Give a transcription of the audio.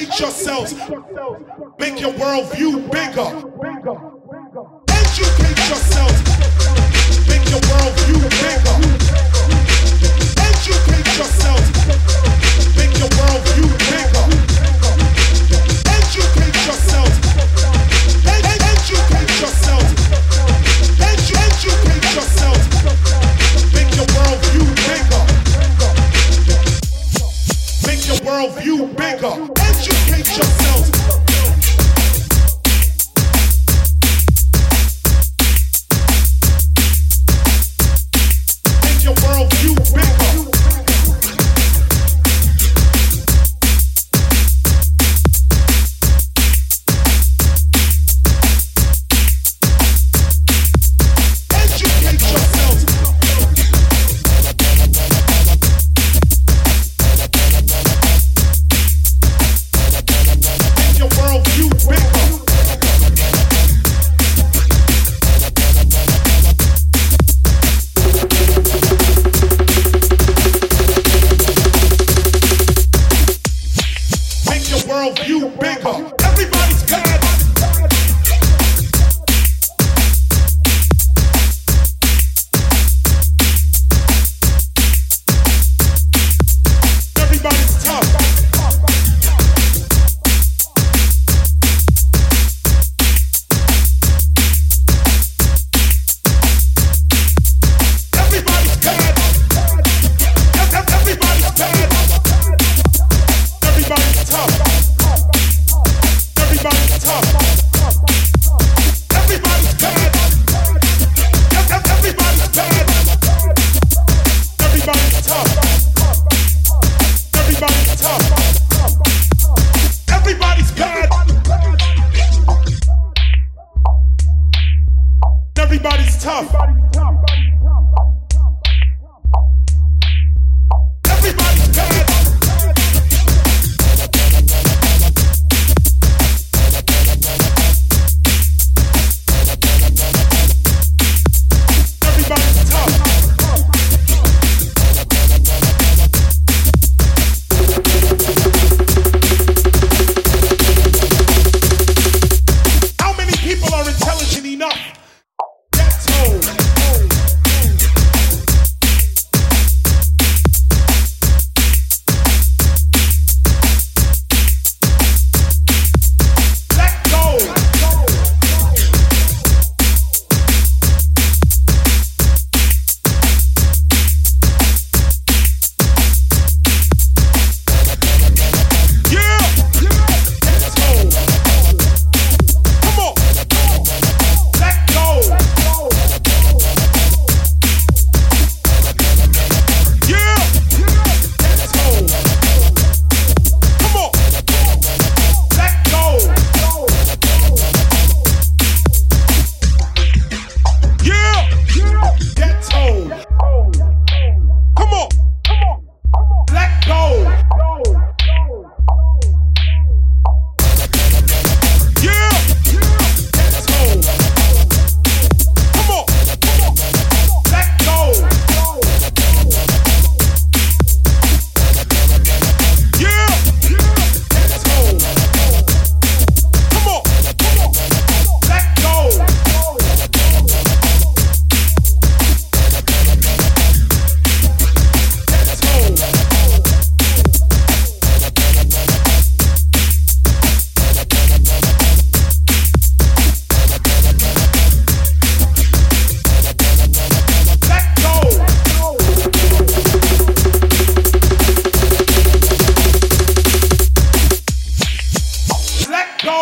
Educate yourselves. Make your worldview bigger. you bigger. Everybody